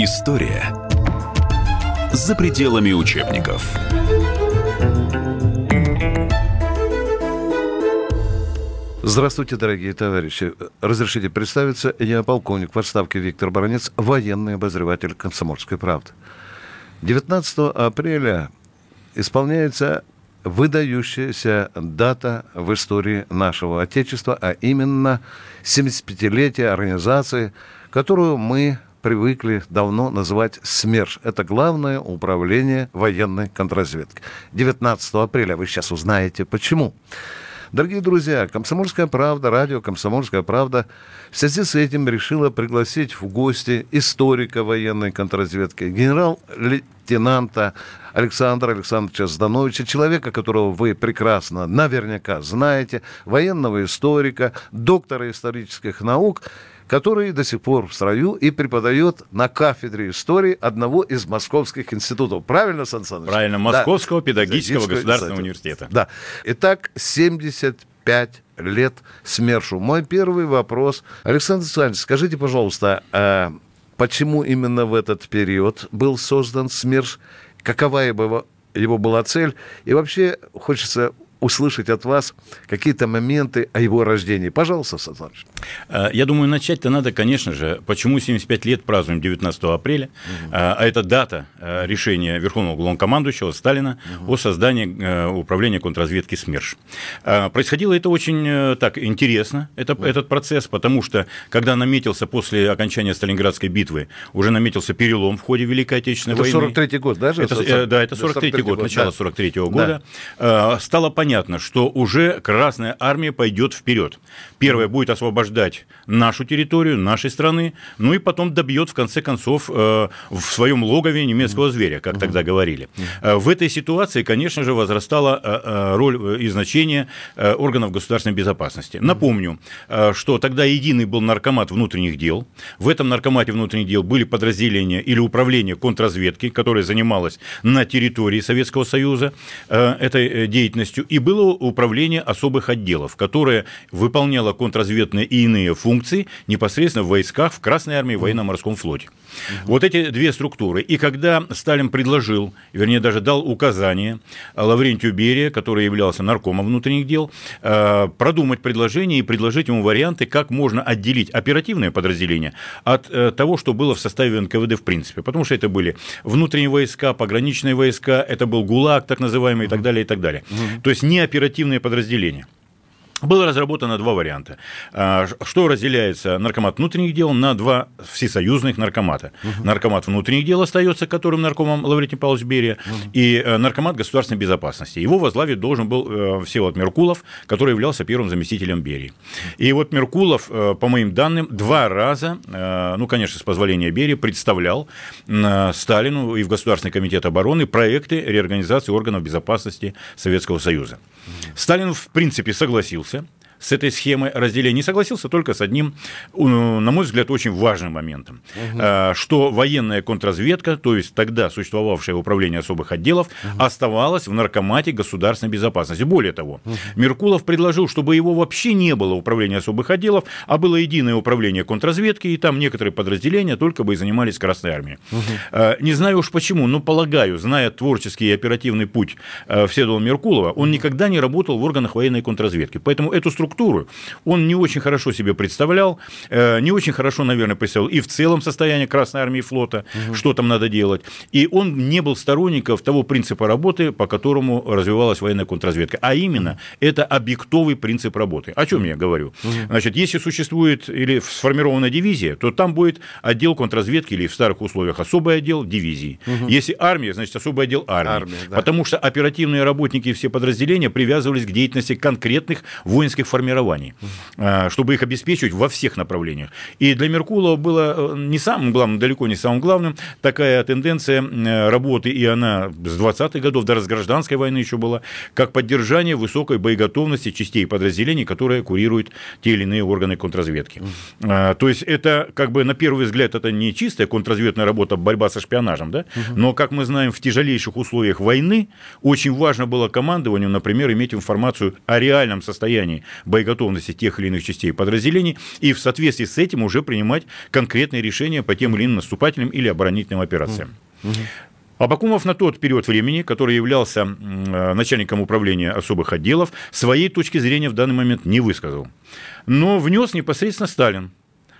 История за пределами учебников. Здравствуйте, дорогие товарищи. Разрешите представиться. Я полковник в отставке Виктор Баранец, военный обозреватель «Комсомольской правды». 19 апреля исполняется выдающаяся дата в истории нашего Отечества, а именно 75-летие организации, которую мы привыкли давно называть СМЕРШ. Это Главное управление военной контрразведки. 19 апреля вы сейчас узнаете почему. Дорогие друзья, «Комсомольская правда», радио «Комсомольская правда» в связи с этим решила пригласить в гости историка военной контрразведки, генерал-лейтенанта Александра Александровича Здановича, человека, которого вы прекрасно наверняка знаете, военного историка, доктора исторических наук – который до сих пор в строю и преподает на кафедре истории одного из московских институтов. Правильно, Сан Саныч? Правильно, Московского да. педагогического государственного университета. Да. Итак, 75 лет СМЕРШу. Мой первый вопрос. Александр Александрович, скажите, пожалуйста, а почему именно в этот период был создан СМЕРШ? Какова его, его была цель? И вообще хочется услышать от вас какие-то моменты о его рождении. Пожалуйста, Сатаныч. Э, я думаю, начать-то надо, конечно же, почему 75 лет празднуем 19 апреля, угу. а это дата э, решения Верховного главнокомандующего Сталина угу. о создании управления контрразведки СМЕРШ. Происходило это очень так интересно, это, угу. этот процесс, потому что, когда наметился после окончания Сталинградской битвы, уже наметился перелом в ходе Великой Отечественной это войны. Это 43-й год, да? Это, да, это 43-й год, начало 43-го года. Да. Стало понятно, понятно, что уже Красная Армия пойдет вперед. Первая будет освобождать нашу территорию, нашей страны, ну и потом добьет, в конце концов, э, в своем логове немецкого зверя, как тогда говорили. Э, в этой ситуации, конечно же, возрастала э, роль и значение органов государственной безопасности. Напомню, что тогда единый был наркомат внутренних дел. В этом наркомате внутренних дел были подразделения или управление контрразведки, которое занималось на территории Советского Союза этой деятельностью. И и было управление особых отделов, которое выполняло контрразведные и иные функции непосредственно в войсках, в Красной армии, в военно-морском флоте. Угу. Вот эти две структуры. И когда Сталин предложил, вернее, даже дал указание Лаврентию Берия, который являлся наркомом внутренних дел, э, продумать предложение и предложить ему варианты, как можно отделить оперативное подразделение от э, того, что было в составе НКВД в принципе. Потому что это были внутренние войска, пограничные войска, это был ГУЛАГ, так называемый, и так далее, и так далее. Угу. То есть не оперативные подразделения. Было разработано два варианта. А, что разделяется наркомат внутренних дел на два всесоюзных наркомата. Угу. Наркомат внутренних дел остается, которым наркомом Лаврентий Павлович Берия, угу. и э, наркомат государственной безопасности. Его возглавить должен был э, Всеволод Меркулов, который являлся первым заместителем Берии. И вот Меркулов, э, по моим данным, два раза, ну, конечно, с позволения Берии, представлял Сталину и в Государственный комитет обороны проекты реорганизации органов безопасности Советского Союза. Сталин, в принципе, согласился Hilfe с этой схемой разделения. Не согласился только с одним, на мой взгляд, очень важным моментом, угу. что военная контрразведка, то есть тогда существовавшее управление особых отделов, угу. оставалось в наркомате государственной безопасности. Более того, угу. Меркулов предложил, чтобы его вообще не было управления особых отделов, а было единое управление контрразведки, и там некоторые подразделения только бы и занимались Красной Армией. Угу. Не знаю уж почему, но полагаю, зная творческий и оперативный путь э, Всеволода Меркулова, он никогда не работал в органах военной контрразведки. Поэтому эту структуру структуру, он не очень хорошо себе представлял, э, не очень хорошо, наверное, представлял и в целом состояние Красной Армии и флота, угу. что там надо делать. И он не был сторонником того принципа работы, по которому развивалась военная контрразведка. А именно, это объектовый принцип работы. О чем я говорю? Угу. Значит, если существует или сформирована дивизия, то там будет отдел контрразведки или в старых условиях особый отдел дивизии. Угу. Если армия, значит, особый отдел армии. Армия, да. Потому что оперативные работники и все подразделения привязывались к деятельности конкретных воинских формирований, а, чтобы их обеспечивать во всех направлениях. И для Меркулова было э, не самым главным, далеко не самым главным, такая тенденция э, работы, и она с 20-х годов, до разгражданской войны еще была, как поддержание высокой боеготовности частей подразделений, которые курируют те или иные органы контрразведки. То есть это, как бы, на первый взгляд, это не чистая контрразведная работа, борьба со шпионажем, да? но, как мы знаем, в тяжелейших условиях войны очень важно было командованию, например, иметь информацию о реальном состоянии боеготовности тех или иных частей подразделений и в соответствии с этим уже принимать конкретные решения по тем или иным наступательным или оборонительным операциям. Абакумов на тот период времени, который являлся э, начальником управления особых отделов, своей точки зрения в данный момент не высказал. Но внес непосредственно Сталин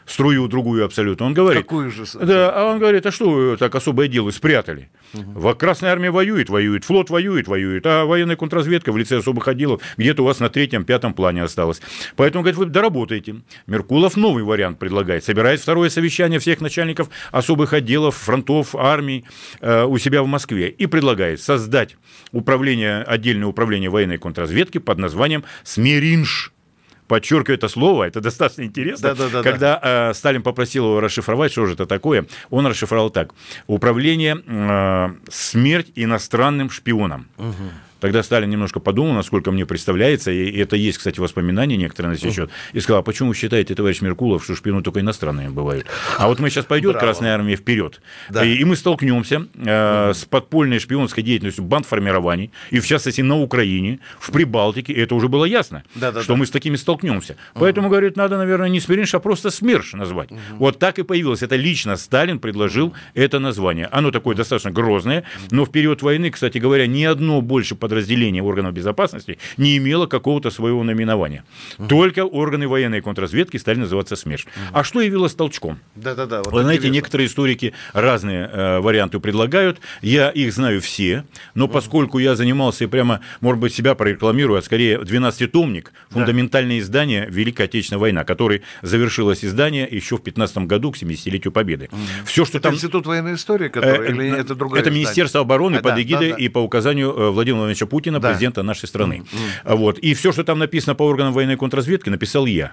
струю другую абсолютно. Он говорит... Какую же? Да, а он говорит, а что вы так особое дело спрятали? Угу. Красная армия воюет, воюет, флот воюет, воюет, а военная контрразведка в лице особых отделов где-то у вас на третьем, пятом плане осталась. Поэтому, говорит, вы доработаете. Меркулов новый вариант предлагает. Собирает второе совещание всех начальников особых отделов, фронтов, армий э, у себя в Москве и предлагает создать управление, отдельное управление военной контрразведки под названием «Смиринж» подчеркиваю это слово, это достаточно интересно. Да, да, да, Когда да. Э, Сталин попросил его расшифровать, что же это такое, он расшифровал так. Управление э, смерть иностранным шпионам. Угу. Тогда Сталин немножко подумал, насколько мне представляется, и это есть, кстати, воспоминания некоторые на сей счет, и сказал, а почему вы считаете, товарищ Меркулов, что шпионы только иностранные бывают? А вот мы сейчас пойдет Браво. Красная Армия вперед, да. и, и мы столкнемся э, с подпольной шпионской деятельностью бандформирований, и в частности на Украине, в Прибалтике, и это уже было ясно, да, да, что да. мы с такими столкнемся. Поэтому, говорит, надо, наверное, не Смиринш, а просто СМЕРШ назвать. Угу. Вот так и появилось. Это лично Сталин предложил это название. Оно такое достаточно грозное, но в период войны, кстати говоря, ни одно больше подразделение органов безопасности не имело какого-то своего наименования. Угу. Только органы военной контрразведки стали называться СМЕРШ. Угу. А что явилось толчком? Да-да-да. Вот Вы знаете, интересно. некоторые историки разные э, варианты предлагают. Я их знаю все, но угу. поскольку я занимался и прямо, может быть, себя прорекламирую, а скорее 12-томник, фундаментальное да. издание «Великая Отечественная война», который завершилось издание еще в 15 году к 70-летию Победы. Угу. Все, что это там... Институт военной истории, который, э, или это другое Это Министерство обороны а, под да, эгидой да, да. и по указанию э, Владимира Владимировича Путина, да. президента нашей страны. Mm-hmm. Вот. И все, что там написано по органам военной контрразведки, написал я.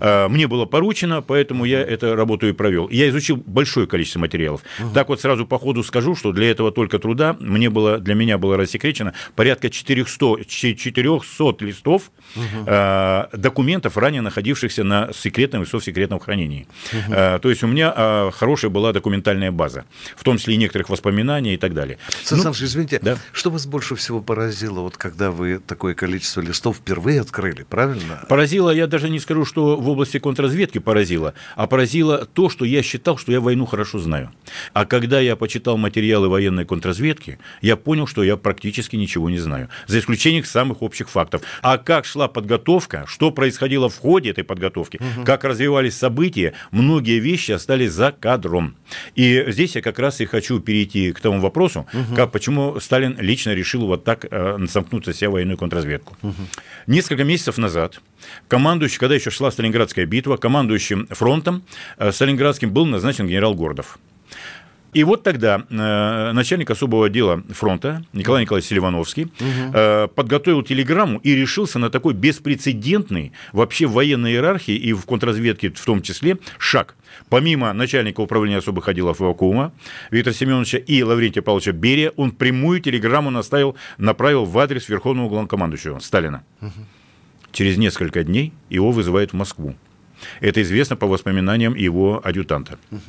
А, мне было поручено, поэтому я эту работу и провел. Я изучил большое количество материалов. Mm-hmm. Так вот сразу по ходу скажу, что для этого только труда мне было, для меня было рассекречено порядка 400, 400 листов mm-hmm. документов, ранее находившихся на секретном и совсекретном хранении. Mm-hmm. То есть у меня хорошая была документальная база, в том числе и некоторых воспоминаний и так далее. Сан ну, извините, да? что вас больше всего поразило? Поразило, вот когда вы такое количество листов впервые открыли, правильно? Поразило, я даже не скажу, что в области контрразведки поразило, а поразило то, что я считал, что я войну хорошо знаю. А когда я почитал материалы военной контрразведки, я понял, что я практически ничего не знаю, за исключением самых общих фактов. А как шла подготовка, что происходило в ходе этой подготовки, угу. как развивались события, многие вещи остались за кадром. И здесь я как раз и хочу перейти к тому вопросу, угу. как, почему Сталин лично решил вот так э, замкнуть на себя военную контрразведку. Угу. Несколько месяцев назад командующий, когда еще шла Сталинградская битва, командующим фронтом э, Сталинградским был назначен генерал Гордов. И вот тогда э, начальник особого отдела фронта Николай Николаевич Селивановский угу. э, подготовил телеграмму и решился на такой беспрецедентный вообще в военной иерархии и в контрразведке в том числе шаг. Помимо начальника управления особых отделов Вакуума Виктора Семеновича и Лаврентия Павловича Берия, он прямую телеграмму наставил, направил в адрес Верховного главнокомандующего Сталина. Угу. Через несколько дней его вызывают в Москву. Это известно по воспоминаниям его адъютанта. Угу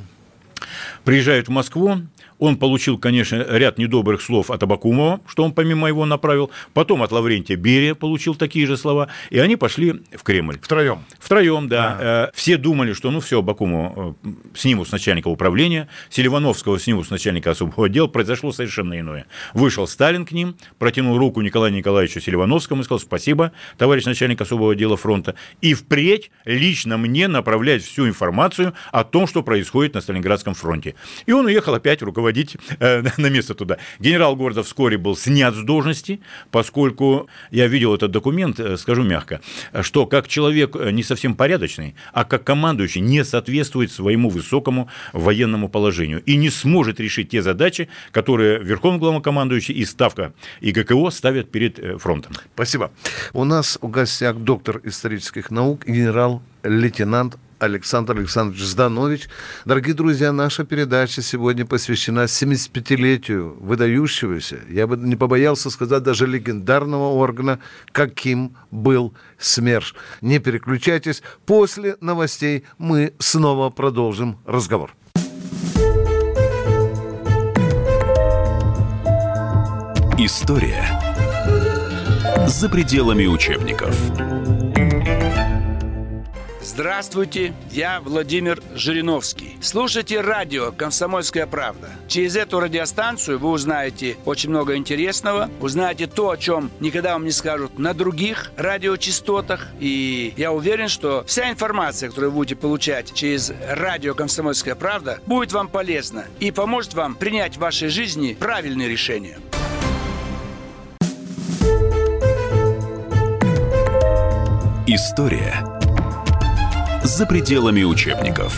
приезжают в Москву, он получил, конечно, ряд недобрых слов от Абакумова, что он помимо его направил. Потом от Лаврентия Берия получил такие же слова. И они пошли в Кремль. Втроем? Втроем, да. А. Все думали, что ну все, Абакумова э, снимут с начальника управления, Селивановского снимут с начальника особого отдела. Произошло совершенно иное. Вышел Сталин к ним, протянул руку Николаю Николаевичу Селивановскому и сказал спасибо, товарищ начальник особого отдела фронта. И впредь лично мне направлять всю информацию о том, что происходит на Сталинградском фронте. И он уехал опять руководить руководить э, на место туда. Генерал города вскоре был снят с должности, поскольку я видел этот документ, э, скажу мягко, что как человек э, не совсем порядочный, а как командующий не соответствует своему высокому военному положению и не сможет решить те задачи, которые Верховный главнокомандующий и Ставка и ГКО ставят перед э, фронтом. Спасибо. У нас в гостях доктор исторических наук, генерал-лейтенант Александр Александрович Зданович. Дорогие друзья, наша передача сегодня посвящена 75-летию выдающегося, я бы не побоялся сказать, даже легендарного органа, каким был СМЕРШ. Не переключайтесь, после новостей мы снова продолжим разговор. История за пределами учебников. Здравствуйте, я Владимир Жириновский. Слушайте радио «Комсомольская правда». Через эту радиостанцию вы узнаете очень много интересного, узнаете то, о чем никогда вам не скажут на других радиочастотах. И я уверен, что вся информация, которую вы будете получать через радио «Комсомольская правда», будет вам полезна и поможет вам принять в вашей жизни правильные решения. История за пределами учебников.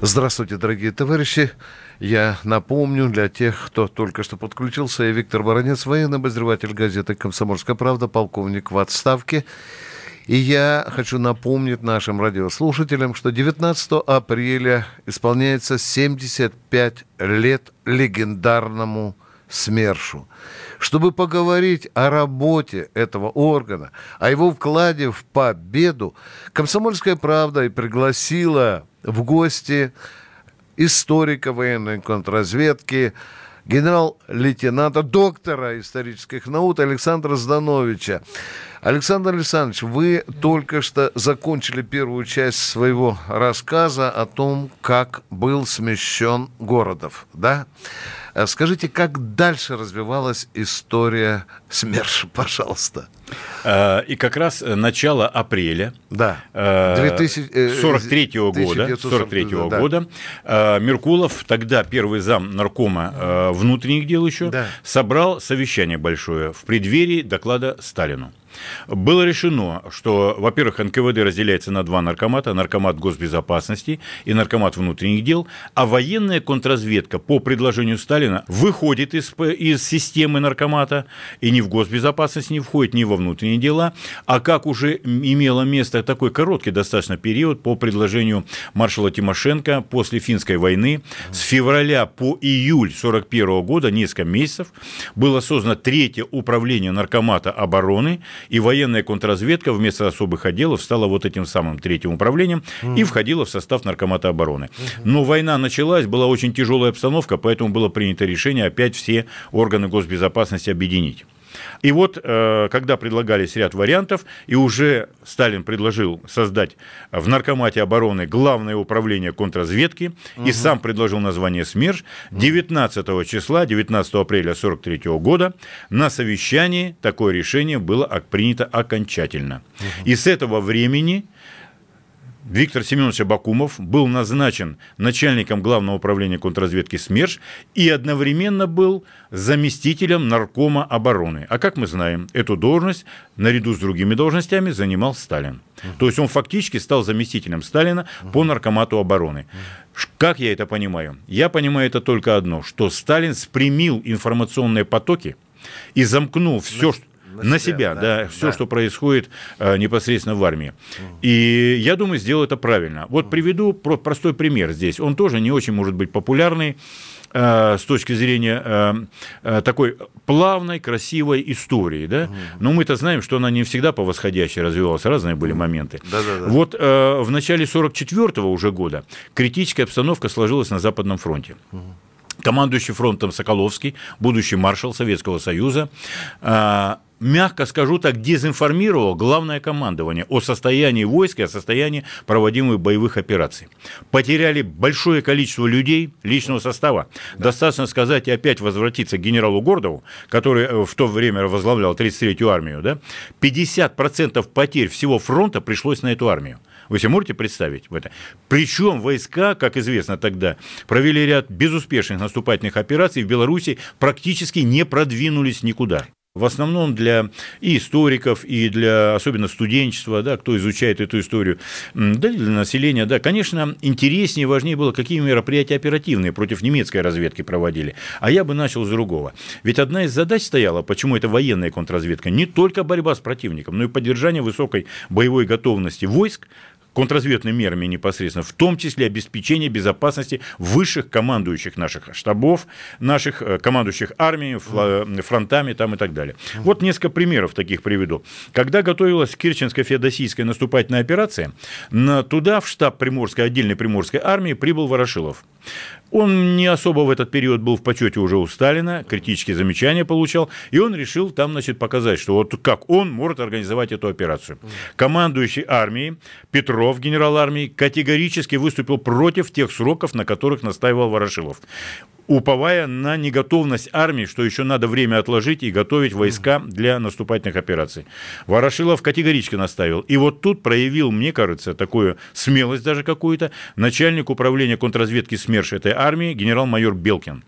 Здравствуйте, дорогие товарищи. Я напомню для тех, кто только что подключился, я Виктор Баранец, военный обозреватель газеты «Комсомольская правда», полковник в отставке. И я хочу напомнить нашим радиослушателям, что 19 апреля исполняется 75 лет легендарному СМЕРШу чтобы поговорить о работе этого органа, о его вкладе в победу, «Комсомольская правда» и пригласила в гости историка военной контрразведки, генерал-лейтенанта, доктора исторических наук Александра Здановича. Александр Александрович, вы только что закончили первую часть своего рассказа о том, как был смещен Городов, да? А скажите, как дальше развивалась история СМЕРШа, пожалуйста? А, и как раз э, начало апреля да. 43 -го года, 43 -го да. года Меркулов, тогда первый зам наркома внутренних дел еще, да. собрал совещание большое в преддверии доклада Сталину. Было решено, что, во-первых, НКВД разделяется на два наркомата, наркомат госбезопасности и наркомат внутренних дел, а военная контрразведка по предложению Сталина выходит из, из системы наркомата и ни в госбезопасность не входит, ни во внутренние дела, а как уже имело место такой короткий достаточно период по предложению маршала Тимошенко после финской войны с февраля по июль 1941 года, несколько месяцев, было создано третье управление наркомата обороны и военная контрразведка вместо особых отделов стала вот этим самым третьим управлением и входила в состав Наркомата обороны. Но война началась, была очень тяжелая обстановка, поэтому было принято решение опять все органы госбезопасности объединить. И вот, э, когда предлагались ряд вариантов, и уже Сталин предложил создать в Наркомате обороны главное управление контрразведки, угу. и сам предложил название СМЕРШ, 19 числа, 19 апреля 1943 года на совещании такое решение было принято окончательно. Угу. И с этого времени Виктор Семенович Абакумов был назначен начальником Главного управления контрразведки СМЕРШ и одновременно был заместителем наркома обороны. А как мы знаем, эту должность наряду с другими должностями занимал Сталин. То есть он фактически стал заместителем Сталина по наркомату обороны. Как я это понимаю? Я понимаю это только одно, что Сталин спрямил информационные потоки и замкнул все, что на, себя, себя да, да, все, да. что происходит э, непосредственно в армии. И я думаю, сделал это правильно. Вот приведу простой пример здесь. Он тоже не очень может быть популярный э, с точки зрения э, э, такой плавной, красивой истории, да, но мы-то знаем, что она не всегда по восходящей развивалась, разные были моменты. Да, да, да. Вот в начале 44 уже года критическая обстановка сложилась на Западном фронте. Командующий фронтом Соколовский, будущий маршал Советского Союза, э, мягко скажу так, дезинформировал главное командование о состоянии войск и о состоянии проводимых боевых операций. Потеряли большое количество людей, личного состава. Да. Достаточно сказать и опять возвратиться к генералу Гордову, который э, в то время возглавлял 33-ю армию. Да? 50% потерь всего фронта пришлось на эту армию. Вы себе можете представить это? Причем войска, как известно тогда, провели ряд безуспешных наступательных операций в Беларуси, практически не продвинулись никуда в основном для и историков, и для особенно студенчества, да, кто изучает эту историю, да, для населения, да, конечно, интереснее и важнее было, какие мероприятия оперативные против немецкой разведки проводили. А я бы начал с другого. Ведь одна из задач стояла, почему это военная контрразведка, не только борьба с противником, но и поддержание высокой боевой готовности войск, контрразведными мерами непосредственно, в том числе обеспечение безопасности высших командующих наших штабов, наших э, командующих армией, фронтами там и так далее. Вот несколько примеров таких приведу. Когда готовилась Керченская феодосийская наступательная операция, туда в штаб Приморской, отдельной Приморской армии прибыл Ворошилов. Он не особо в этот период был в почете уже у Сталина, критические замечания получал, и он решил там, значит, показать, что вот как он может организовать эту операцию. Командующий армией Петров, генерал армии, категорически выступил против тех сроков, на которых настаивал Ворошилов уповая на неготовность армии, что еще надо время отложить и готовить войска для наступательных операций. Ворошилов категорически наставил. И вот тут проявил, мне кажется, такую смелость даже какую-то начальник управления контрразведки СМЕРШ этой армии генерал-майор Белкин.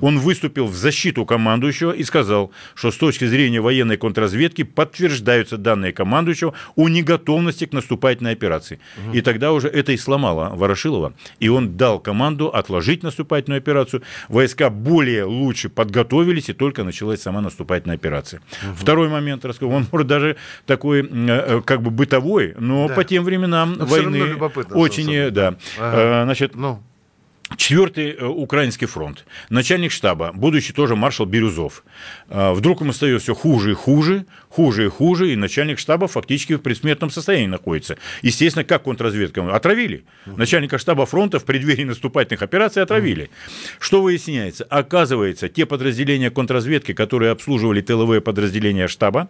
Он выступил в защиту командующего и сказал, что с точки зрения военной контрразведки подтверждаются данные командующего о неготовности к наступательной операции. И тогда уже это и сломало Ворошилова. И он дал команду отложить наступательную операцию. Войска более лучше подготовились, и только началась сама наступательная операция. Угу. Второй момент, он может даже такой, э, э, как бы бытовой, но да. по тем временам но войны очень, да. Ага. Э, значит, ну. Четвертый э, Украинский фронт. Начальник штаба, будущий тоже маршал Бирюзов. А, вдруг ему остается все хуже и хуже, хуже и хуже, и начальник штаба фактически в предсмертном состоянии находится. Естественно, как контрразведка? Отравили. Начальника штаба фронта в преддверии наступательных операций отравили. Что выясняется? Оказывается, те подразделения контрразведки, которые обслуживали тыловые подразделения штаба,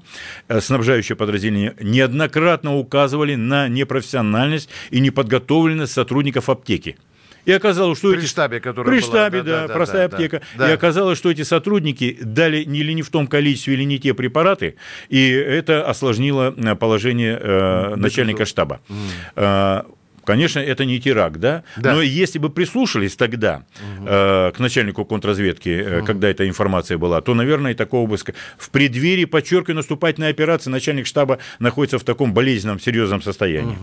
э, снабжающие подразделения, неоднократно указывали на непрофессиональность и неподготовленность сотрудников аптеки. И оказалось, что при эти... штабе, который При штабе, была, да, да, да, простая да, аптека. Да, да. И оказалось, что эти сотрудники дали не или не в том количестве, или не те препараты, и это осложнило э, положение э, начальника штаба. Mm. Конечно, это не теракт, да? да. Но если бы прислушались тогда угу. э, к начальнику контрразведки, э, угу. когда эта информация была, то, наверное, такого бы... В преддверии, подчеркиваю, наступательной операции начальник штаба находится в таком болезненном, серьезном состоянии.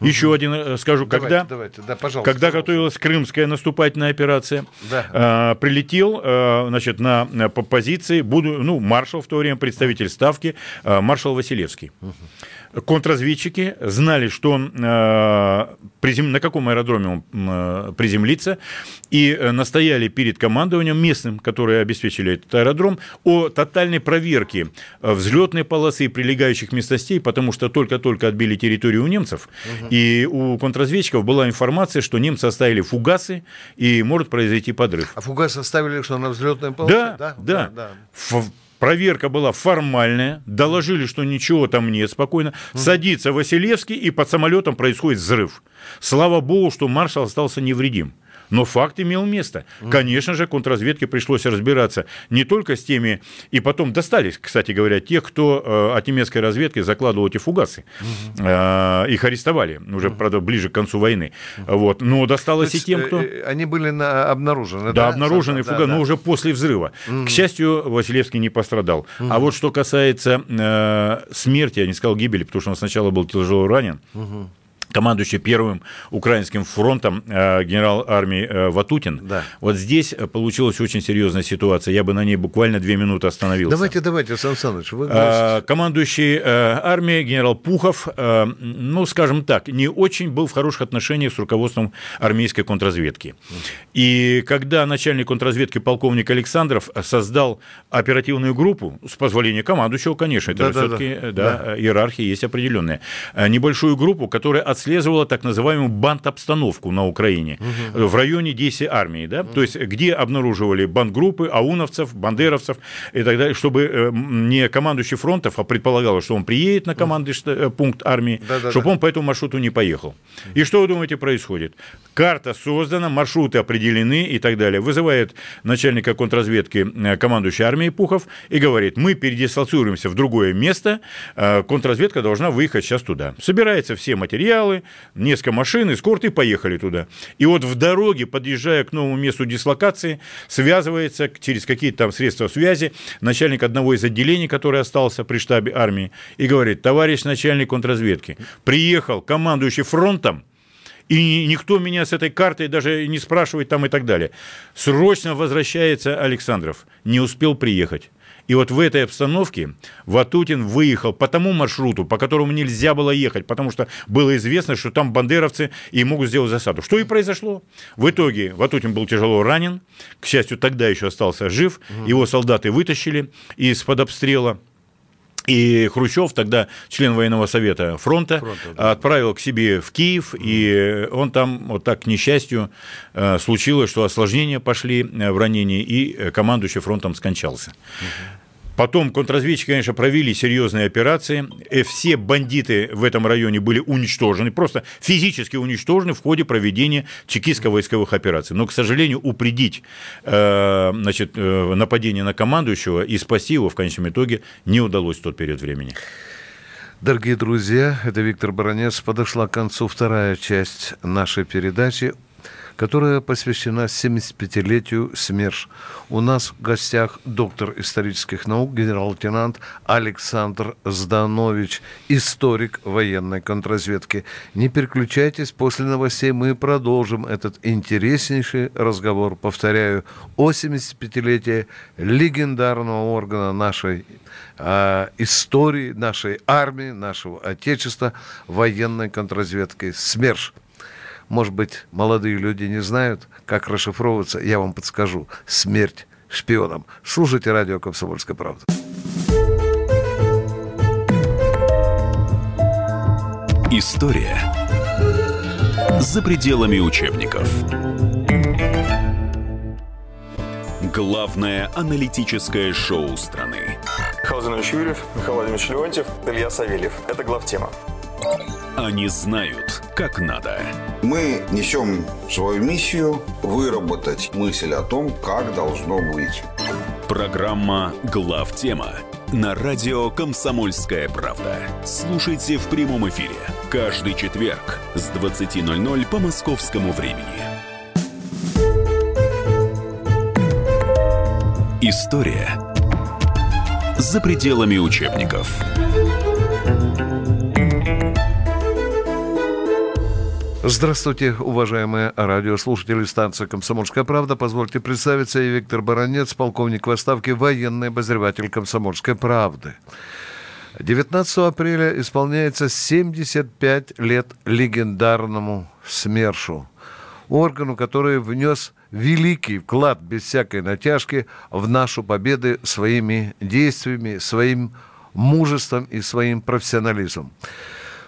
Угу. Еще угу. один э, скажу, давайте, когда... Давайте, да, пожалуйста. Когда пожалуйста. готовилась крымская наступательная операция, да. э, прилетел, э, значит, на, на по позиции, буду, ну, маршал в то время, представитель ставки, э, маршал Василевский. Угу контрразведчики знали, что э, призем... на каком аэродроме он э, приземлится, и э, настояли перед командованием местным, которые обеспечили этот аэродром, о тотальной проверке взлетной полосы и прилегающих местностей, потому что только-только отбили территорию у немцев, угу. и у контрразведчиков была информация, что немцы оставили фугасы, и может произойти подрыв. А фугасы оставили что, на взлетной полосе? Да, да. да. да, да. Проверка была формальная, доложили, что ничего там нет, спокойно. Садится Василевский, и под самолетом происходит взрыв. Слава богу, что маршал остался невредим. Но факт имел место. Конечно же, контрразведке пришлось разбираться не только с теми, и потом достались, кстати говоря, тех, кто э, от немецкой разведки закладывал эти фугасы. Э, их арестовали уже, правда, ближе к концу войны. Вот. Но досталось есть, и тем, кто... Э, они были на... обнаружены, да? Да, обнаружены фугасы, да, но уже после взрыва. К счастью, Василевский не пострадал. А вот что касается э, смерти, я не сказал гибели, потому что он сначала был тяжело ранен командующий первым украинским фронтом э, генерал армии э, Ватутин. Да. Вот здесь э, получилась очень серьезная ситуация. Я бы на ней буквально две минуты остановился. Давайте, давайте, Сан Саныч. Вы командующий армией генерал Пухов, ну, скажем так, не очень был в хороших отношениях с руководством армейской контрразведки. И когда начальник контрразведки полковник Александров создал оперативную группу, с позволения командующего, конечно, это да, все-таки да, да. Да, иерархия есть определенная, небольшую группу, которая от отслеживала так называемую банд-обстановку на Украине угу. в районе действия армии, да, угу. то есть где обнаруживали бандгруппы, ауновцев, бандеровцев и так далее, чтобы э, не командующий фронтов, а предполагалось, что он приедет на командный э, пункт армии, да, да, чтобы да. он по этому маршруту не поехал. И что вы думаете происходит? Карта создана, маршруты определены и так далее. Вызывает начальника контрразведки командующей армией Пухов и говорит, мы передислоцируемся в другое место, контрразведка должна выехать сейчас туда. Собираются все материалы, материалы, несколько машин, эскорт поехали туда. И вот в дороге, подъезжая к новому месту дислокации, связывается через какие-то там средства связи начальник одного из отделений, который остался при штабе армии, и говорит, товарищ начальник контрразведки, приехал командующий фронтом, и никто меня с этой картой даже не спрашивает там и так далее. Срочно возвращается Александров, не успел приехать. И вот в этой обстановке Ватутин выехал по тому маршруту, по которому нельзя было ехать, потому что было известно, что там бандеровцы и могут сделать засаду. Что и произошло. В итоге Ватутин был тяжело ранен, к счастью, тогда еще остался жив, его солдаты вытащили из-под обстрела. И Хрущев, тогда член военного совета фронта, фронта да. отправил к себе в Киев, mm. и он там, вот так, к несчастью, э, случилось, что осложнения пошли в ранении, и командующий фронтом скончался. Mm-hmm. Потом контрразведчики, конечно, провели серьезные операции. Э, все бандиты в этом районе были уничтожены, просто физически уничтожены в ходе проведения чекистско-войсковых операций. Но, к сожалению, упредить э, значит, э, нападение на командующего и спасти его в конечном итоге не удалось в тот период времени. Дорогие друзья, это Виктор Баранец. Подошла к концу вторая часть нашей передачи которая посвящена 75-летию СМЕРШ. У нас в гостях доктор исторических наук, генерал-лейтенант Александр Зданович, историк военной контрразведки. Не переключайтесь, после новостей мы продолжим этот интереснейший разговор. Повторяю, о 75-летии легендарного органа нашей э, истории, нашей армии, нашего Отечества, военной контрразведки СМЕРШ. Может быть, молодые люди не знают, как расшифровываться, я вам подскажу. Смерть шпионам. Слушайте радио «Комсомольская правда». История за пределами учебников. Главное аналитическое шоу страны. Михаил Юрьев, Михаил Владимирович Леонтьев, Илья Савельев. Это главтема. Они знают, как надо. Мы несем свою миссию выработать мысль о том, как должно быть. Программа «Главтема» на радио «Комсомольская правда». Слушайте в прямом эфире каждый четверг с 20.00 по московскому времени. История за пределами учебников. Здравствуйте, уважаемые радиослушатели станции «Комсомольская правда». Позвольте представиться, я Виктор Баранец, полковник в отставке, военный обозреватель «Комсомольской правды». 19 апреля исполняется 75 лет легендарному СМЕРШу, органу, который внес великий вклад без всякой натяжки в нашу победу своими действиями, своим мужеством и своим профессионализмом.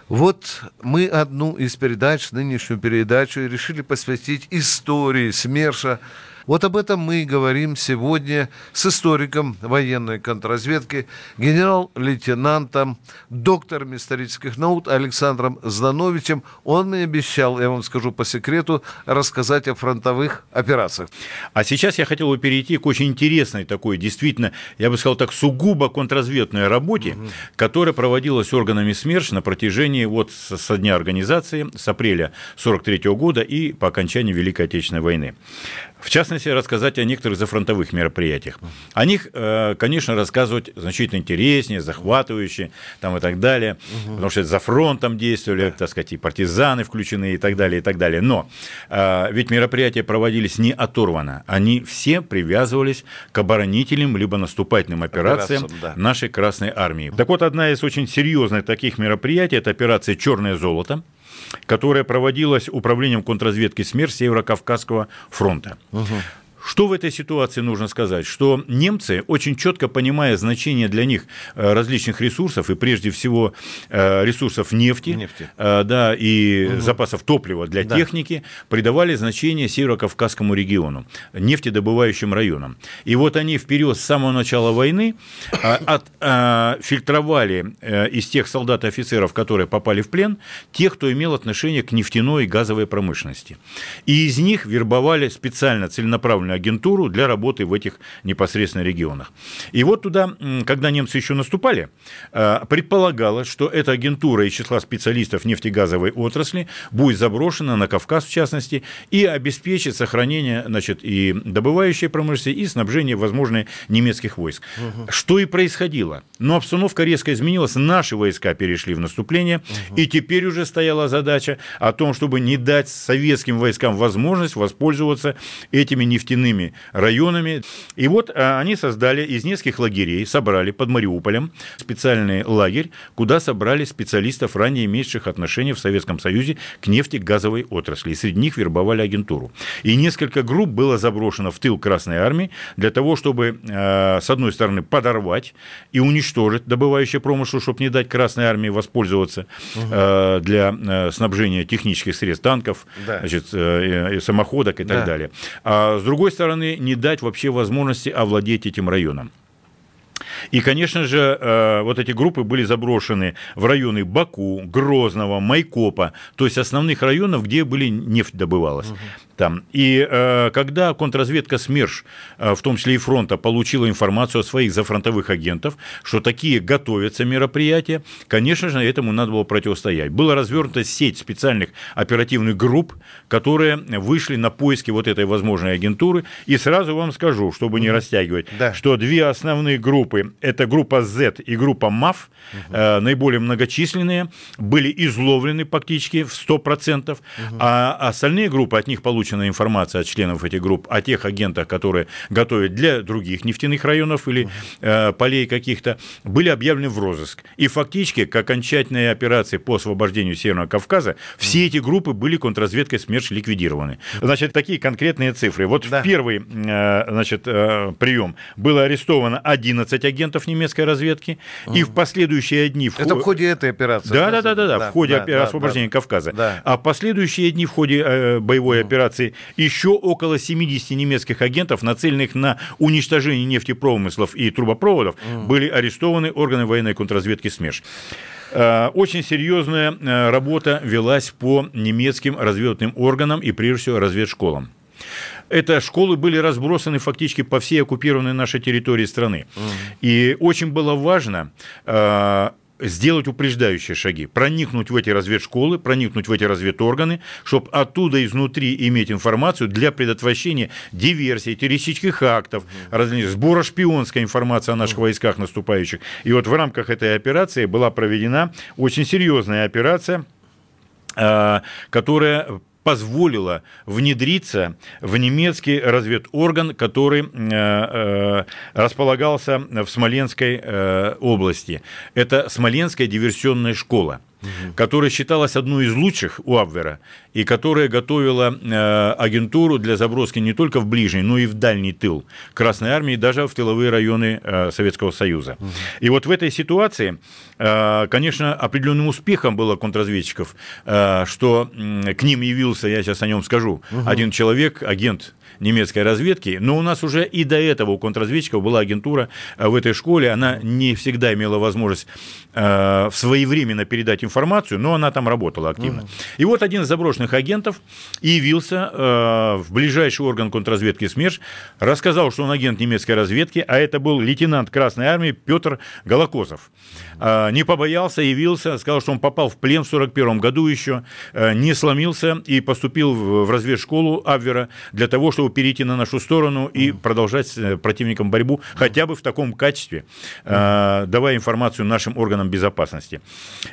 Вот мы одну из передач, нынешнюю передачу, решили посвятить истории СМЕРШа, вот об этом мы и говорим сегодня с историком военной контрразведки, генерал-лейтенантом, доктором исторических наук Александром Здановичем. Он мне обещал, я вам скажу по секрету, рассказать о фронтовых операциях. А сейчас я хотел бы перейти к очень интересной такой, действительно, я бы сказал так, сугубо контрразведной работе, угу. которая проводилась органами СМЕРШ на протяжении вот со дня организации, с апреля 43 года и по окончании Великой Отечественной войны. В частности, рассказать о некоторых зафронтовых мероприятиях. О них, э, конечно, рассказывать значительно интереснее, захватывающе там и так далее, угу. потому что за фронтом действовали, так сказать, и партизаны включены и так далее, и так далее. Но э, ведь мероприятия проводились не оторвано, они все привязывались к оборонительным либо наступательным операциям да. нашей Красной Армии. Так вот, одна из очень серьезных таких мероприятий – это операция «Черное золото», которая проводилась управлением контрразведки СМЕР Северо-Кавказского фронта. Угу. Что в этой ситуации нужно сказать? Что немцы, очень четко понимая значение для них э, различных ресурсов, и прежде всего э, ресурсов нефти, нефти. Э, да, и угу. запасов топлива для да. техники, придавали значение Северо-Кавказскому региону, нефтедобывающим районам. И вот они вперед с самого начала войны фильтровали из тех солдат и офицеров, которые попали в плен, тех, кто имел отношение к нефтяной и газовой промышленности. И из них вербовали специально, целенаправленно агентуру для работы в этих непосредственно регионах. И вот туда, когда немцы еще наступали, э, предполагалось, что эта агентура из числа специалистов нефтегазовой отрасли будет заброшена на Кавказ, в частности, и обеспечит сохранение значит, и добывающей промышленности, и снабжение, возможно, немецких войск. Угу. Что и происходило. Но обстановка резко изменилась, наши войска перешли в наступление, угу. и теперь уже стояла задача о том, чтобы не дать советским войскам возможность воспользоваться этими нефтяными нефтяными районами. И вот они создали из нескольких лагерей, собрали под Мариуполем специальный лагерь, куда собрали специалистов, ранее имеющих отношения в Советском Союзе к нефтегазовой отрасли. И среди них вербовали агентуру. И несколько групп было заброшено в тыл Красной Армии для того, чтобы, с одной стороны, подорвать и уничтожить добывающее промыслу, чтобы не дать Красной Армии воспользоваться угу. для снабжения технических средств, танков, да. значит, самоходок и так да. далее. А с другой стороны, не дать вообще возможности овладеть этим районом. И, конечно же, э, вот эти группы были заброшены в районы Баку, Грозного, Майкопа, то есть основных районов, где были нефть добывалась. Угу. Там. И э, когда контрразведка СМЕРШ, э, в том числе и фронта, получила информацию от своих зафронтовых агентов, что такие готовятся мероприятия, конечно же, этому надо было противостоять. Была развернута сеть специальных оперативных групп, которые вышли на поиски вот этой возможной агентуры. И сразу вам скажу, чтобы не растягивать, да. что две основные группы, это группа Z и группа МАФ, угу. э, наиболее многочисленные, были изловлены практически в 100%, угу. а остальные группы от них получили получена информация от членов этих групп о тех агентах, которые готовят для других нефтяных районов или э, полей каких-то, были объявлены в розыск. И фактически, к окончательной операции по освобождению Северного Кавказа, все эти группы были контрразведкой СМЕРШ ликвидированы. Значит, такие конкретные цифры. Вот да. в первый э, значит, э, прием было арестовано 11 агентов немецкой разведки, mm. и в последующие дни... В... Это в ходе этой операции? Да, да, да, да, да, да в ходе да, освобождения да, Кавказа. Да. А в последующие дни в ходе э, боевой mm. операции операции еще около 70 немецких агентов, нацеленных на уничтожение нефтепромыслов и трубопроводов, mm. были арестованы органы военной контрразведки СМЕШ. Э, очень серьезная э, работа велась по немецким разведывательным органам и, прежде всего, разведшколам. Это школы были разбросаны фактически по всей оккупированной нашей территории страны. Mm. И очень было важно э, сделать упреждающие шаги, проникнуть в эти разведшколы, проникнуть в эти разведорганы, чтобы оттуда изнутри иметь информацию для предотвращения диверсий, террористических актов, mm сбора шпионской информации о наших войсках наступающих. И вот в рамках этой операции была проведена очень серьезная операция, а, которая позволило внедриться в немецкий разведорган, который э, э, располагался в Смоленской э, области. Это Смоленская диверсионная школа угу. которая считалась одной из лучших у Абвера, и которая готовила э, агентуру для заброски не только в ближний, но и в дальний тыл Красной Армии, даже в тыловые районы э, Советского Союза. Угу. И вот в этой ситуации, э, конечно, определенным успехом было контрразведчиков, э, что э, к ним явился, я сейчас о нем скажу, угу. один человек, агент немецкой разведки, но у нас уже и до этого у контрразведчиков была агентура э, в этой школе, она не всегда имела возможность э, своевременно передать информацию, но она там работала активно. Mm. И вот один из заброшенных агентов явился э, в ближайший орган контрразведки СМЕРШ, рассказал, что он агент немецкой разведки, а это был лейтенант Красной Армии Петр Голокозов. Э, не побоялся, явился, сказал, что он попал в плен в 1941 году еще, э, не сломился и поступил в, в разведшколу Абвера для того, чтобы перейти на нашу сторону и mm. продолжать с э, противником борьбу, хотя бы в таком качестве, э, давая информацию нашим органам безопасности.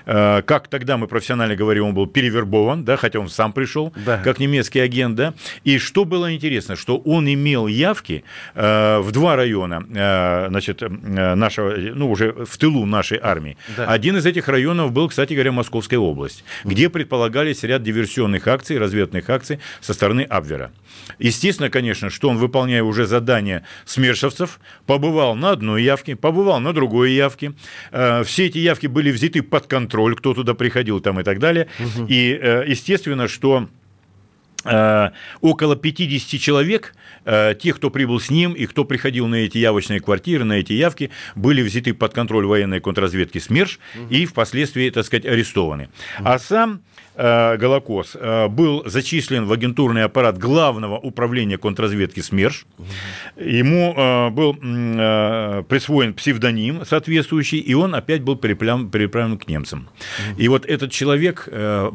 Э, как тогда мы профессионально говорим, он был перевербован, да, хотя он сам пришел, да. как немецкий агент, да. И что было интересно, что он имел явки э, в два района, э, значит, нашего, ну, уже в тылу нашей армии. Да. Один из этих районов был, кстати говоря, Московская область, где предполагались ряд диверсионных акций, разведных акций со стороны Абвера. Естественно, конечно, что он, выполняя уже задания смершевцев, побывал на одной явке, побывал на другой явке. Э, все эти явки были взяты под контроль, кто туда приходил там и так далее. Угу. И, э, естественно, что э, около 50 человек, тех, кто прибыл с ним и кто приходил на эти явочные квартиры, на эти явки, были взяты под контроль военной контрразведки СМЕРШ угу. и впоследствии, так сказать, арестованы. Угу. А сам Голокос э, был зачислен в агентурный аппарат главного управления контрразведки СМЕРШ. Ему э, был присвоен псевдоним соответствующий, и он опять был переправлен, переправлен к немцам. И вот этот человек,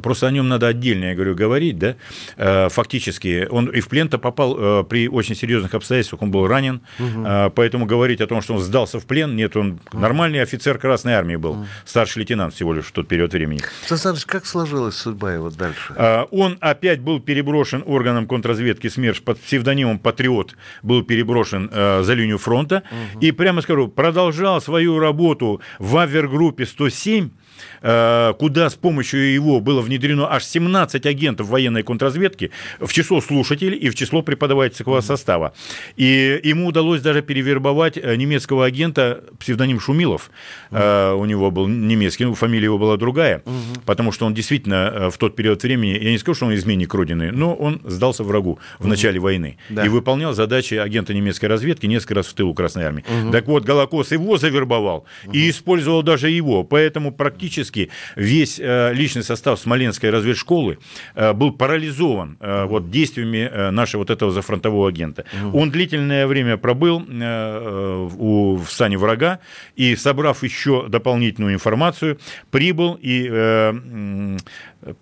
просто о нем надо отдельно, я говорю, говорить, да, фактически, он и в плен-то попал при очень серьезных обстоятельствах, он был ранен, угу. поэтому говорить о том, что он сдался в плен, нет, он нормальный офицер Красной Армии был, старший лейтенант всего лишь в тот период времени. Сан как сложилось его дальше? А, он опять был переброшен органом контрразведки СМЕРШ под псевдонимом «Патриот», был переброшен э, за линию фронта. Угу. И прямо скажу, продолжал свою работу в авиагруппе 107, Э, куда с помощью его было внедрено аж 17 агентов военной контрразведки в число слушателей и в число преподавательского состава. И ему удалось даже перевербовать э, немецкого агента, псевдоним Шумилов. Э, у него был немецкий, ну, фамилия его была другая, потому что он действительно в тот период времени, я не скажу, что он изменник Родины, но он сдался врагу в начале войны и выполнял задачи агента немецкой разведки несколько раз в тылу Красной Армии. Так вот, Голокос его завербовал и использовал даже его, поэтому практически практически весь э, личный состав Смоленской разведшколы э, был парализован э, вот, действиями нашего вот этого зафронтового агента. Он длительное время пробыл в стане врага и, собрав еще дополнительную информацию, прибыл и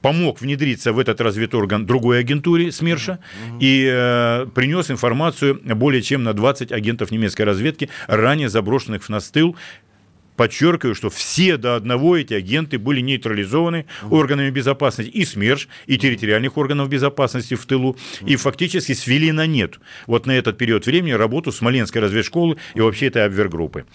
помог внедриться в этот разведорган другой агентуре СМЕРШа uh-huh. и э, принес информацию более чем на 20 агентов немецкой разведки, ранее заброшенных в нас тыл, Подчеркиваю, что все до одного эти агенты были нейтрализованы органами безопасности и СМЕРШ, и территориальных органов безопасности в тылу, и фактически свели на нет вот на этот период времени работу Смоленской разведшколы и вообще этой обвергруппы.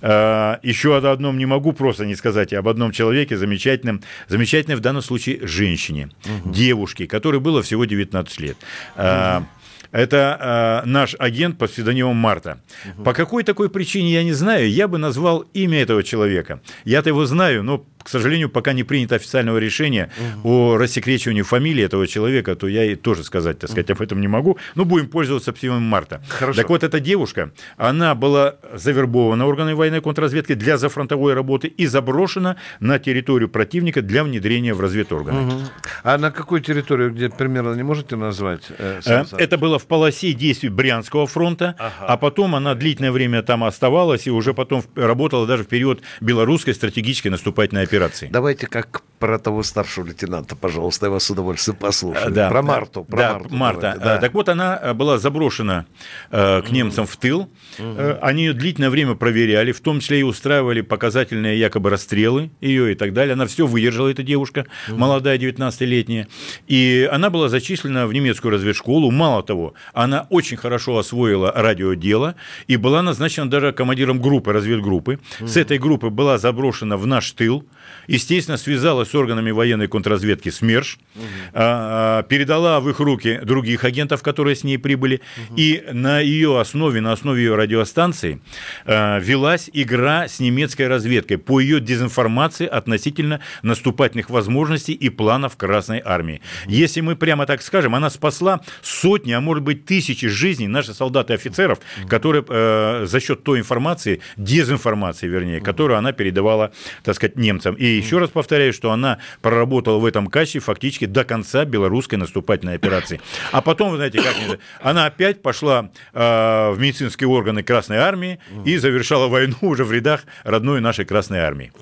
А, еще об одном не могу просто не сказать, об одном человеке замечательном, замечательной в данном случае женщине, угу. девушке, которой было всего 19 лет. Угу. Это э, наш агент под псевдонимом Марта. Угу. По какой такой причине я не знаю, я бы назвал имя этого человека. Я-то его знаю, но к сожалению, пока не принято официального решения угу. о рассекречивании фамилии этого человека, то я и тоже сказать, так сказать, об этом не могу. Но будем пользоваться псевдонимом Марта. Хорошо. Так вот, эта девушка, она была завербована органами военной контрразведки для зафронтовой работы и заброшена на территорию противника для внедрения в разведорганы. Угу. А на какой территории, где примерно не можете назвать? Э, э Это было в полосе действий Брянского фронта, ага. а потом она длительное время там оставалась и уже потом работала даже в период белорусской стратегической наступательной операции операции. Давайте как про того старшего лейтенанта, пожалуйста, я вас с удовольствием послушаю. Да, про Марту. Про да, Марту. Марта. Да. Так вот, она э, была заброшена э, к немцам в тыл. Угу. Они ее длительное время проверяли, в том числе и устраивали показательные якобы расстрелы ее и так далее. Она все выдержала, эта девушка, угу. молодая, 19-летняя. И она была зачислена в немецкую разведшколу. Мало того, она очень хорошо освоила радиодело и была назначена даже командиром группы, разведгруппы. Угу. С этой группы была заброшена в наш тыл естественно, связалась с органами военной контрразведки СМЕРШ, угу. передала в их руки других агентов, которые с ней прибыли, угу. и на ее основе, на основе ее радиостанции а, велась игра с немецкой разведкой по ее дезинформации относительно наступательных возможностей и планов Красной Армии. Если мы прямо так скажем, она спасла сотни, а может быть тысячи жизней наших солдат и офицеров, которые э, за счет той информации, дезинформации, вернее, которую она передавала, так сказать, немцам. И еще раз повторяю, что она проработала в этом качестве фактически до конца белорусской наступательной операции. А потом, вы знаете, как она опять пошла э, в медицинские органы Красной Армии и завершала войну уже в рядах родной нашей Красной Армии.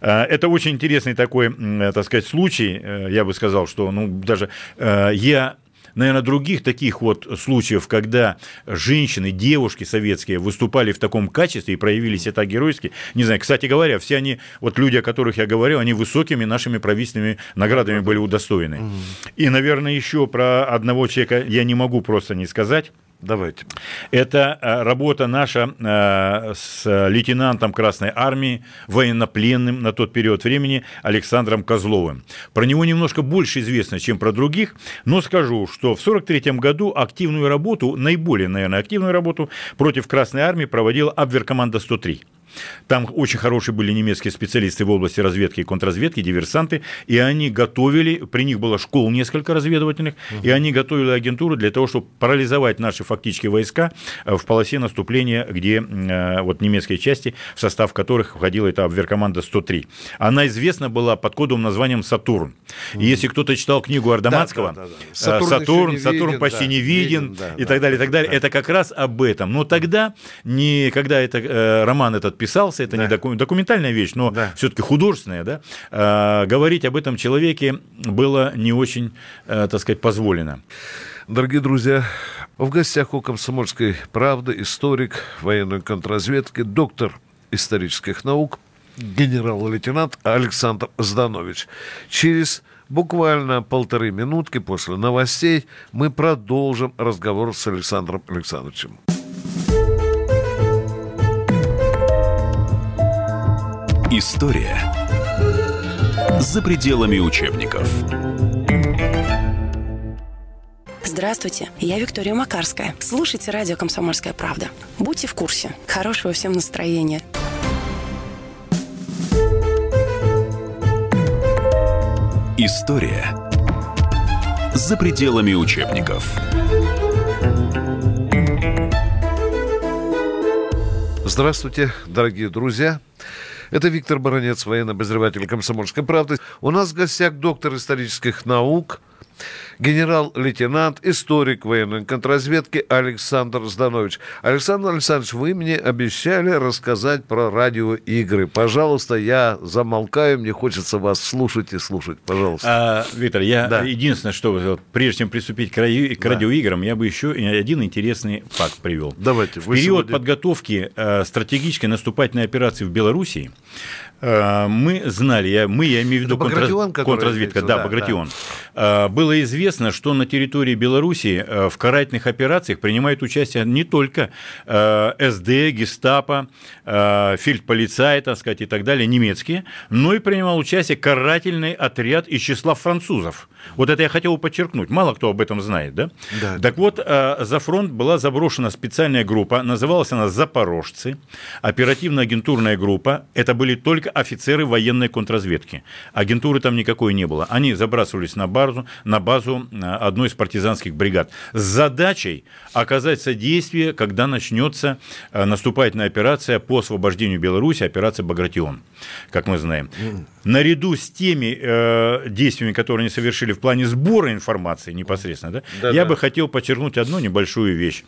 Э, это очень интересный такой, э, так сказать, случай. Э, я бы сказал, что ну, даже э, я наверное, других таких вот случаев, когда женщины, девушки советские выступали в таком качестве и проявили себя геройски, не знаю, кстати говоря, все они, вот люди, о которых я говорил, они высокими нашими правительственными наградами были удостоены. И, наверное, еще про одного человека я не могу просто не сказать. Давайте. Это э, работа наша э, с лейтенантом Красной Армии, военнопленным на тот период времени Александром Козловым. Про него немножко больше известно, чем про других, но скажу, что в 1943 году активную работу, наиболее, наверное, активную работу против Красной Армии проводила Абверкоманда 103. Там очень хорошие были немецкие специалисты в области разведки и контрразведки, диверсанты, и они готовили, при них было школ несколько разведывательных, угу. и они готовили агентуру для того, чтобы парализовать наши фактические войска э, в полосе наступления, где э, вот немецкие части, в состав которых входила эта обверкоманда 103. Она известна была под кодовым названием «Сатурн». Угу. И если кто-то читал книгу Ардаманского, да, да, да, да. «Сатурн, Сатурн, Сатурн виден, почти да, не виден», виден да, и так далее, и так далее, да. это как раз об этом. Но тогда, не, когда это, э, роман этот писался, это да. не докум, документальная вещь, но да. все-таки художественная, да, а, говорить об этом человеке было не очень, а, так сказать, позволено. Дорогие друзья, в гостях у «Комсомольской правды» историк военной контрразведки, доктор исторических наук, генерал-лейтенант Александр Зданович. Через Буквально полторы минутки после новостей мы продолжим разговор с Александром Александровичем. История за пределами учебников. Здравствуйте, я Виктория Макарская. Слушайте радио «Комсомольская правда». Будьте в курсе. Хорошего всем настроения. История за пределами учебников. Здравствуйте, дорогие друзья. Это Виктор Баранец, военный обозреватель «Комсомольской правды». У нас в гостях доктор исторических наук – генерал-лейтенант, историк военной контрразведки Александр Зданович. Александр Александрович, вы мне обещали рассказать про радиоигры. Пожалуйста, я замолкаю, мне хочется вас слушать и слушать. Пожалуйста. А, Виктор, я да. единственное, что прежде чем приступить к, ради... к радиоиграм, я бы еще один интересный факт привел. Давайте. В период сегодня... подготовки э, стратегической наступательной операции в Белоруссии мы знали, я, мы, я имею в виду контр... контрразведка, да, да, Багратион. Да. Э, было известно, что на территории Беларуси э, в карательных операциях принимают участие не только СД, Гестапо, фельдполицай, так сказать, и так далее, немецкие, но и принимал участие карательный отряд из числа французов. Вот это я хотел подчеркнуть. Мало кто об этом знает, да? да. Так вот, за фронт была заброшена специальная группа, называлась она «Запорожцы», оперативно-агентурная группа. Это были только офицеры военной контрразведки. Агентуры там никакой не было. Они забрасывались на базу, на базу э, одной из партизанских бригад с задачей оказать содействие, когда начнется э, наступательная операция по освобождению Беларуси, операция «Багратион», как мы знаем. Наряду с теми э, действиями, которые они совершили в плане сбора информации непосредственно, да, да, я да. бы хотел подчеркнуть одну небольшую вещь.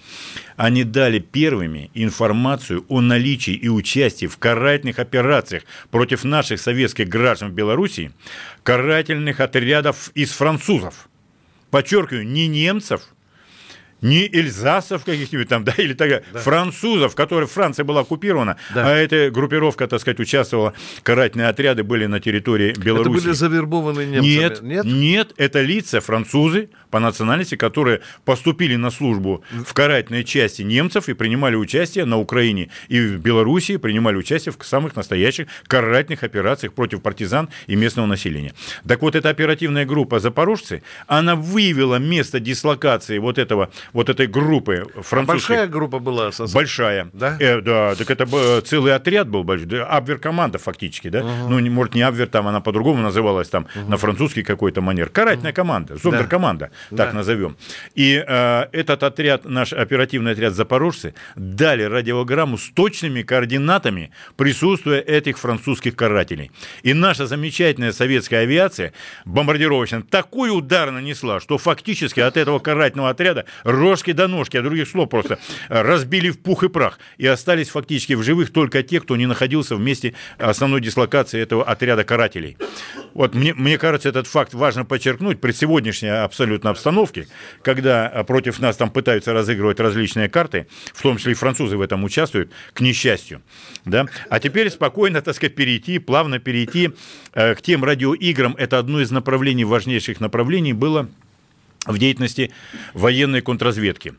Они дали первыми информацию о наличии и участии в карательных операциях против наших советских граждан в Беларуси карательных отрядов из французов. Подчеркиваю, не немцев, не эльзасов каких-нибудь там, да, или так, да. французов, которые Франция была оккупирована, да. а эта группировка, так сказать, участвовала, карательные отряды были на территории Беларуси. Это были завербованные немцами? Нет, нет, нет, это лица французы по национальности, которые поступили на службу в карательной части немцев и принимали участие на Украине и в Беларуси, принимали участие в самых настоящих карательных операциях против партизан и местного населения. Так вот, эта оперативная группа «Запорожцы», она выявила место дислокации вот этого вот этой группы французской. Большая группа была? Большая. Да? Э, да, так это э, целый отряд был большой, да, Абвер-команда фактически, да? Угу. Ну, может, не Абвер, там она по-другому называлась, там, угу. на французский какой-то манер. Карательная угу. команда, зондеркоманда, да. так да. назовем. И э, этот отряд, наш оперативный отряд «Запорожцы», дали радиограмму с точными координатами присутствия этих французских карателей. И наша замечательная советская авиация бомбардировочная такой удар нанесла, что фактически от этого карательного отряда рожки до ножки, а других слов просто разбили в пух и прах. И остались фактически в живых только те, кто не находился в месте основной дислокации этого отряда карателей. Вот мне, мне кажется, этот факт важно подчеркнуть при сегодняшней абсолютно обстановке, когда э, против нас там пытаются разыгрывать различные карты, в том числе и французы в этом участвуют, к несчастью. Да? А теперь спокойно, так сказать, перейти, плавно перейти э, к тем радиоиграм. Это одно из направлений, важнейших направлений было в деятельности военной контрразведки.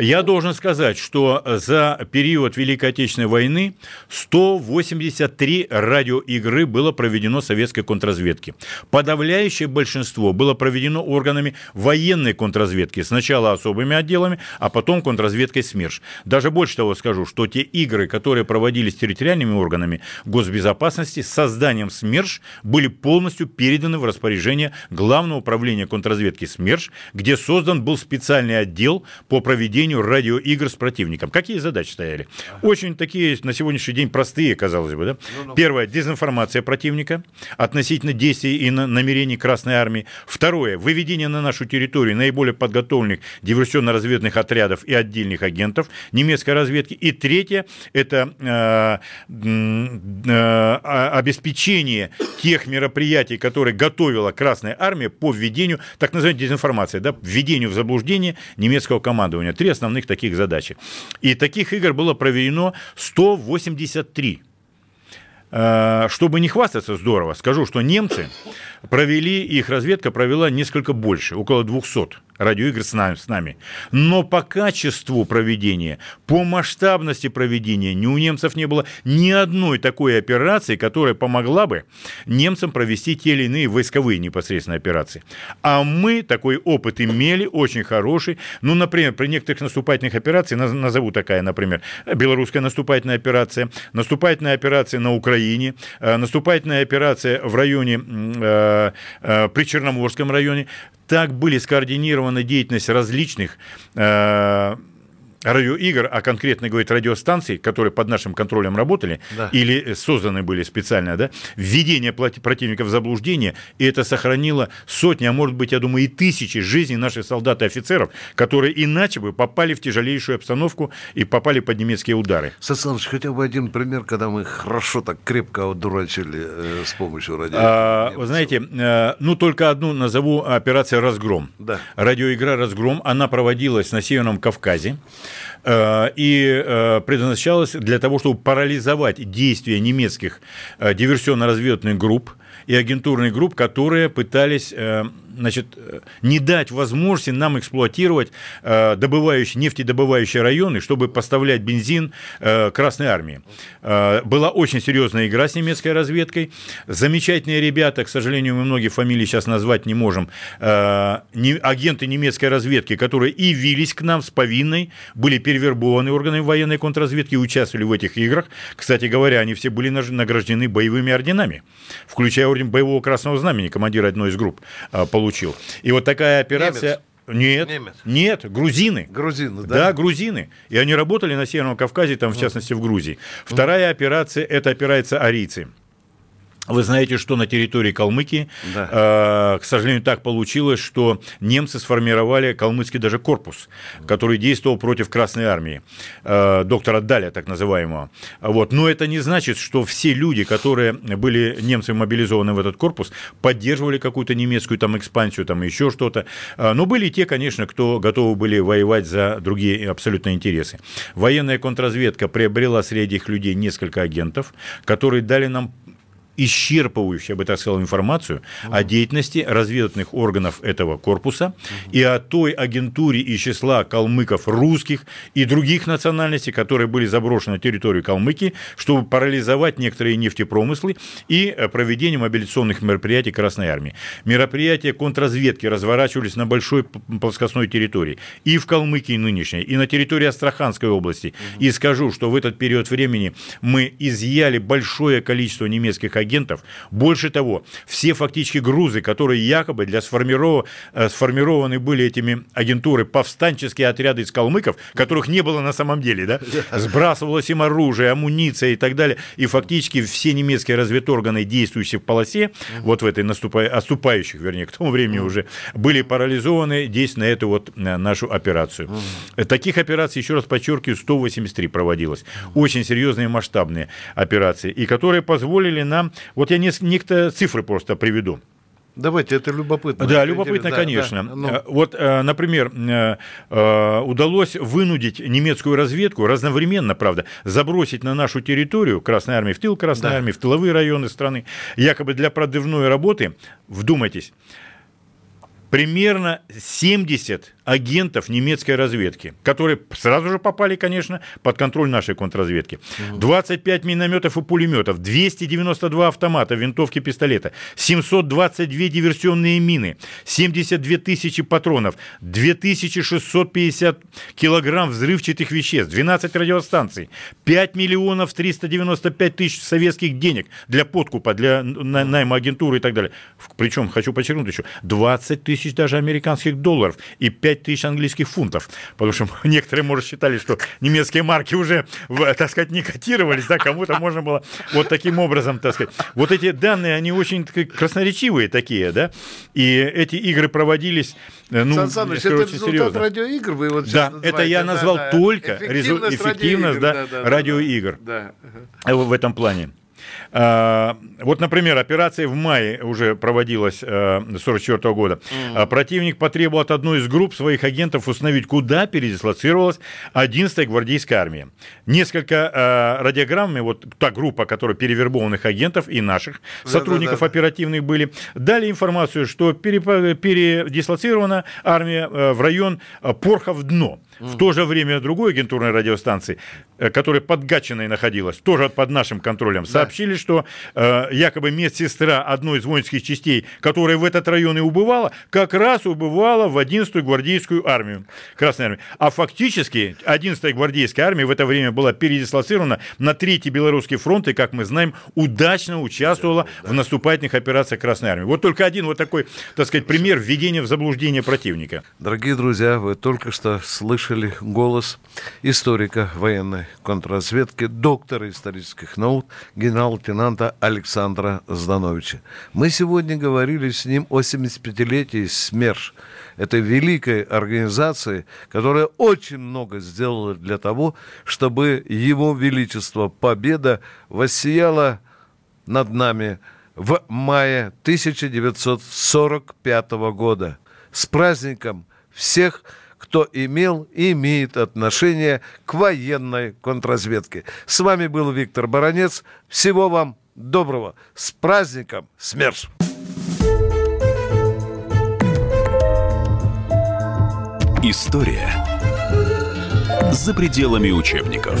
Я должен сказать, что за период Великой Отечественной войны 183 радиоигры было проведено советской контрразведки. Подавляющее большинство было проведено органами военной контрразведки. Сначала особыми отделами, а потом контрразведкой СМЕРШ. Даже больше того скажу, что те игры, которые проводились территориальными органами госбезопасности с созданием СМЕРШ, были полностью переданы в распоряжение Главного управления контрразведки СМЕРШ, где создан был специальный отдел по проведению радиоигр с противником. Какие задачи стояли? Очень такие на сегодняшний день простые, казалось бы. Да? Ну, Первое – дезинформация противника относительно действий и намерений Красной Армии. Второе – выведение на нашу территорию наиболее подготовленных диверсионно-разведных отрядов и отдельных агентов немецкой разведки. И третье – это э, э, обеспечение тех мероприятий, которые готовила Красная Армия по введению так называемой дезинформации да, введению в заблуждение немецкого командования. Три основных таких задачи. И таких игр было проведено 183. Э, чтобы не хвастаться здорово, скажу, что немцы провели, их разведка провела несколько больше, около 200 радиоигр с нами, с нами. Но по качеству проведения, по масштабности проведения ни у немцев не было ни одной такой операции, которая помогла бы немцам провести те или иные войсковые непосредственно операции. А мы такой опыт имели, очень хороший. Ну, например, при некоторых наступательных операциях, назову такая, например, белорусская наступательная операция, наступательная операция на Украине, э, наступательная операция в районе, э, э, при Черноморском районе, так были скоординированы деятельность различных э, радиоигр, а конкретно говорит радиостанций, которые под нашим контролем работали да. или созданы были специально, да, введение противников в заблуждение, и это сохранило сотни, а может быть, я думаю, и тысячи жизней наших солдат и офицеров, которые иначе бы попали в тяжелейшую обстановку и попали под немецкие удары. Сасанович, хотя бы один пример, когда мы хорошо так крепко одурачили э, с помощью радио. А, вы знаете, э, ну только одну назову операция «Разгром». Да. Радиоигра «Разгром», она проводилась на Северном Кавказе. Э, и э, предназначалась для того, чтобы парализовать действия немецких э, диверсионно-разведывательных групп и агентурных групп, которые пытались значит, не дать возможности нам эксплуатировать э, добывающие, нефтедобывающие районы, чтобы поставлять бензин э, Красной Армии. Э, была очень серьезная игра с немецкой разведкой. Замечательные ребята, к сожалению, мы многие фамилии сейчас назвать не можем, э, агенты немецкой разведки, которые и явились к нам с повинной, были перевербованы органами военной контрразведки и участвовали в этих играх. Кстати говоря, они все были награждены боевыми орденами, включая орден боевого красного знамени, командира одной из групп э, получил. И вот такая операция... Немец. Нет, Немец. нет, грузины. Грузины, да? Да, грузины. И они работали на Северном Кавказе, там, в частности, в Грузии. Вторая операция – это операция «Арийцы». Вы знаете, что на территории Калмыкии, да. э, к сожалению, так получилось, что немцы сформировали калмыцкий даже корпус, который действовал против Красной Армии, э, доктора Даля, так называемого. Вот. Но это не значит, что все люди, которые были немцами мобилизованы в этот корпус, поддерживали какую-то немецкую там экспансию, там еще что-то. Э, но были те, конечно, кто готовы были воевать за другие абсолютно интересы. Военная контрразведка приобрела среди этих людей несколько агентов, которые дали нам исчерпывающую, я бы так сказал, информацию угу. о деятельности разведывательных органов этого корпуса угу. и о той агентуре из числа калмыков русских и других национальностей, которые были заброшены на территорию Калмыкии, чтобы парализовать некоторые нефтепромыслы и э, проведение мобилизационных мероприятий Красной Армии. Мероприятия контрразведки разворачивались на большой плоскостной территории и в Калмыкии нынешней, и на территории Астраханской области. Угу. И скажу, что в этот период времени мы изъяли большое количество немецких агентов, агентов. Больше того, все фактически грузы, которые якобы для сформиров... Э, сформированы были этими агентуры повстанческие отряды из калмыков, которых не было на самом деле, да, сбрасывалось им оружие, амуниция и так далее, и фактически все немецкие разведорганы, действующие в полосе, вот в этой наступа... отступающих, вернее, к тому времени уже, были парализованы действия на эту вот нашу операцию. Таких операций, еще раз подчеркиваю, 183 проводилось. Очень серьезные масштабные операции, и которые позволили нам вот я некоторые цифры просто приведу. Давайте, это любопытно. Да, любопытно, конечно. Да, да. Ну. Э, вот, э, например, э, удалось вынудить немецкую разведку разновременно, правда, забросить на нашу территорию Красной Армии, в тыл Красной да. Армии, в тыловые районы страны, якобы для продывной работы, вдумайтесь, примерно 70 агентов немецкой разведки, которые сразу же попали, конечно, под контроль нашей контрразведки. 25 минометов и пулеметов, 292 автомата, винтовки, пистолета, 722 диверсионные мины, 72 тысячи патронов, 2650 килограмм взрывчатых веществ, 12 радиостанций, 5 миллионов 395 тысяч советских денег для подкупа, для найма агентуры и так далее. Причем, хочу подчеркнуть еще, 20 тысяч даже американских долларов и 5 5 тысяч английских фунтов. Потому что некоторые, может, считали, что немецкие марки уже, так сказать, не котировались, да, кому-то можно было вот таким образом, так сказать. Вот эти данные, они очень красноречивые такие, да, и эти игры проводились, э, ну, Сан Саныч, это очень серьезно. радиоигр вы вот Да, это я назвал да, только эффективность, эффективность радиоигр, да, да, радиоигр да, да. в этом плане. А, вот, например, операция в мае уже проводилась 1944 э, года. Mm. Противник потребовал от одной из групп своих агентов установить, куда передислоцировалась 11-я гвардейская армия. Несколько э, радиограммами, вот та группа, которая перевербованных агентов и наших да, сотрудников да, да. оперативных были, дали информацию, что передислоцирована армия в район Порхов-Дно. В то же время другой агентурной радиостанции, э, которая под Гатчиной находилась, тоже под нашим контролем, сообщили, что э, якобы медсестра одной из воинских частей, которая в этот район и убывала, как раз убывала в 11-ю гвардейскую армию, Красной армии. А фактически 11-я гвардейская армия в это время была передислоцирована на Третий Белорусский фронт и, как мы знаем, удачно участвовала в наступательных операциях Красной армии. Вот только один вот такой, так сказать, пример введения в заблуждение противника. Дорогие друзья, вы только что слышали услышали голос историка военной контрразведки, доктора исторических наук, генерал-лейтенанта Александра Здановича. Мы сегодня говорили с ним о 75-летии СМЕРШ, этой великой организации, которая очень много сделала для того, чтобы Его Величество Победа воссияла над нами в мае 1945 года. С праздником всех кто имел и имеет отношение к военной контрразведке. С вами был Виктор Баранец. Всего вам доброго. С праздником СМЕРШ! История за пределами учебников.